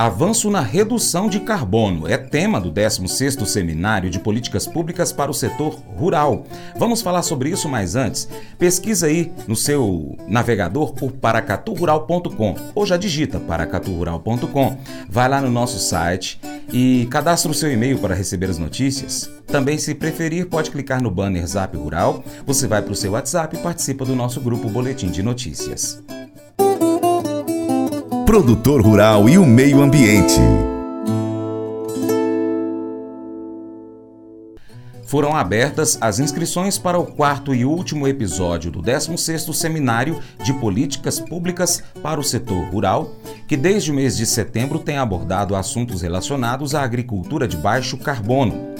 Avanço na redução de carbono é tema do 16º Seminário de Políticas Públicas para o Setor Rural. Vamos falar sobre isso, mas antes, pesquisa aí no seu navegador por paracaturural.com ou já digita paracaturural.com. Vai lá no nosso site e cadastre o seu e-mail para receber as notícias. Também, se preferir, pode clicar no banner Zap Rural, você vai para o seu WhatsApp e participa do nosso grupo Boletim de Notícias produtor rural e o meio ambiente. Foram abertas as inscrições para o quarto e último episódio do 16º Seminário de Políticas Públicas para o Setor Rural, que desde o mês de setembro tem abordado assuntos relacionados à agricultura de baixo carbono.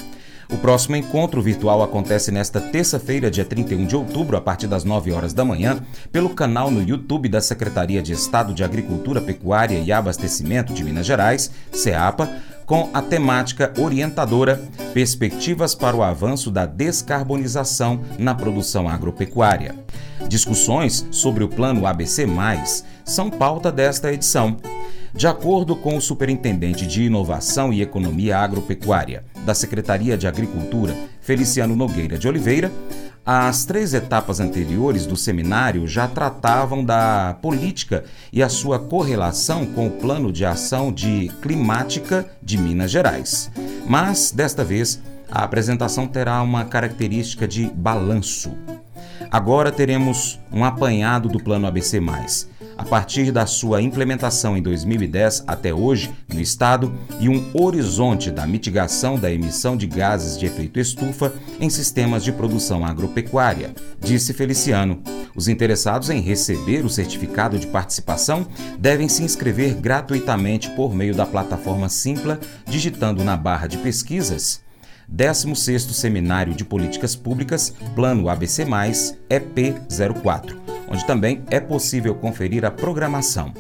O próximo encontro virtual acontece nesta terça-feira, dia 31 de outubro, a partir das 9 horas da manhã, pelo canal no YouTube da Secretaria de Estado de Agricultura, Pecuária e Abastecimento de Minas Gerais, SEAPA, com a temática orientadora Perspectivas para o avanço da descarbonização na produção agropecuária. Discussões sobre o plano ABC, são pauta desta edição. De acordo com o superintendente de Inovação e Economia Agropecuária da Secretaria de Agricultura, Feliciano Nogueira de Oliveira, as três etapas anteriores do seminário já tratavam da política e a sua correlação com o Plano de Ação de Climática de Minas Gerais. Mas, desta vez, a apresentação terá uma característica de balanço. Agora teremos um apanhado do Plano ABC a partir da sua implementação em 2010 até hoje no estado e um horizonte da mitigação da emissão de gases de efeito estufa em sistemas de produção agropecuária, disse Feliciano. Os interessados em receber o certificado de participação devem se inscrever gratuitamente por meio da plataforma Simpla, digitando na barra de pesquisas 16º Seminário de Políticas Públicas, Plano ABC+, EP04 onde também é possível conferir a programação.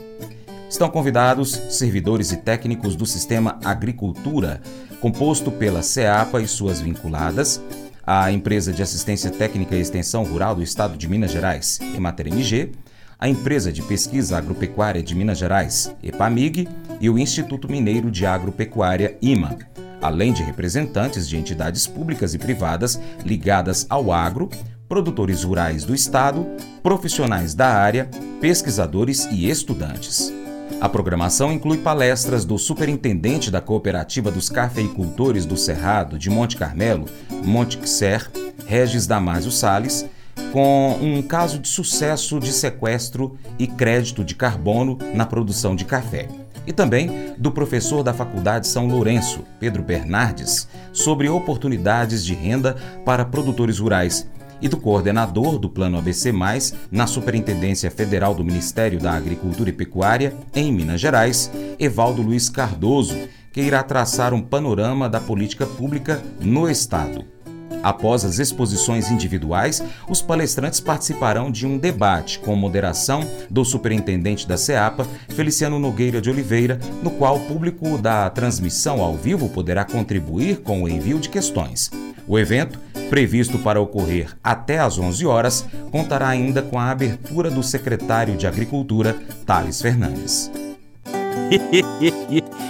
Estão convidados servidores e técnicos do Sistema Agricultura, composto pela CEAPA e suas vinculadas, a Empresa de Assistência Técnica e Extensão Rural do Estado de Minas Gerais, Emater MG, a Empresa de Pesquisa Agropecuária de Minas Gerais, EPAMIG, e o Instituto Mineiro de Agropecuária, IMA, além de representantes de entidades públicas e privadas ligadas ao agro, produtores rurais do estado, profissionais da área, pesquisadores e estudantes. A programação inclui palestras do superintendente da Cooperativa dos Cafeicultores do Cerrado de Monte Carmelo, Monte Xer, Regis Damásio Sales, com um caso de sucesso de sequestro e crédito de carbono na produção de café. E também do professor da Faculdade São Lourenço, Pedro Bernardes, sobre oportunidades de renda para produtores rurais e do coordenador do Plano ABC, na Superintendência Federal do Ministério da Agricultura e Pecuária, em Minas Gerais, Evaldo Luiz Cardoso, que irá traçar um panorama da política pública no Estado. Após as exposições individuais, os palestrantes participarão de um debate com moderação do superintendente da SEAPA, Feliciano Nogueira de Oliveira, no qual o público da transmissão ao vivo poderá contribuir com o envio de questões. O evento, previsto para ocorrer até às 11 horas, contará ainda com a abertura do secretário de Agricultura, Thales Fernandes.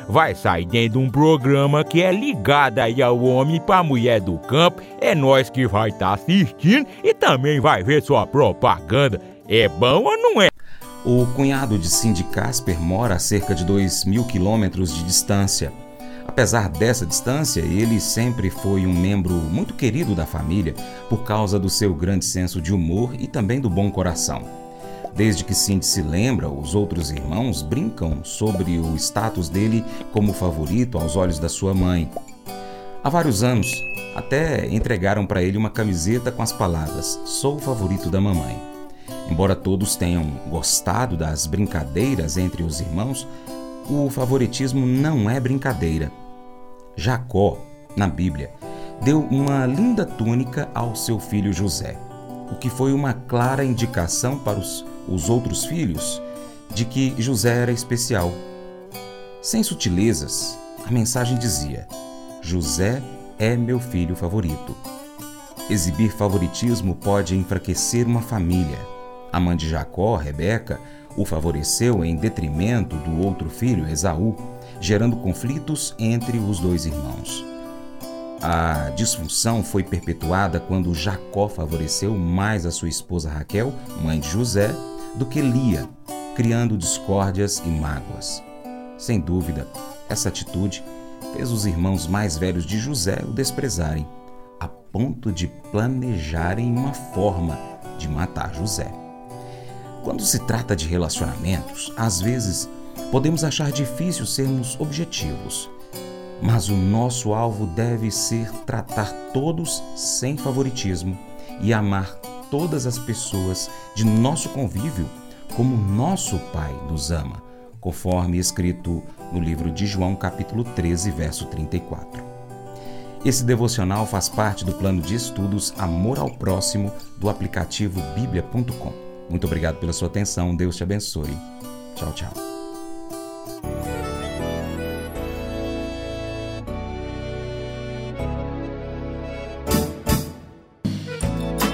vai sair dentro de um programa que é ligado aí ao homem para mulher do campo. É nós que vai estar tá assistindo e também vai ver sua propaganda. É bom ou não é? O cunhado de Cindy Casper mora a cerca de 2 mil quilômetros de distância. Apesar dessa distância, ele sempre foi um membro muito querido da família por causa do seu grande senso de humor e também do bom coração. Desde que Cindy se lembra, os outros irmãos brincam sobre o status dele como favorito aos olhos da sua mãe. Há vários anos, até entregaram para ele uma camiseta com as palavras: Sou o favorito da mamãe. Embora todos tenham gostado das brincadeiras entre os irmãos, o favoritismo não é brincadeira. Jacó, na Bíblia, deu uma linda túnica ao seu filho José, o que foi uma clara indicação para os, os outros filhos de que José era especial. Sem sutilezas, a mensagem dizia: José é meu filho favorito. Exibir favoritismo pode enfraquecer uma família. A mãe de Jacó, Rebeca, o favoreceu em detrimento do outro filho, Esaú, gerando conflitos entre os dois irmãos. A disfunção foi perpetuada quando Jacó favoreceu mais a sua esposa Raquel, mãe de José, do que Lia, criando discórdias e mágoas. Sem dúvida, essa atitude fez os irmãos mais velhos de José o desprezarem, a ponto de planejarem uma forma de matar José. Quando se trata de relacionamentos, às vezes podemos achar difícil sermos objetivos, mas o nosso alvo deve ser tratar todos sem favoritismo e amar todas as pessoas de nosso convívio como nosso Pai nos ama, conforme escrito no livro de João, capítulo 13, verso 34. Esse devocional faz parte do plano de estudos Amor ao Próximo do aplicativo bíblia.com. Muito obrigado pela sua atenção. Deus te abençoe. Tchau, tchau.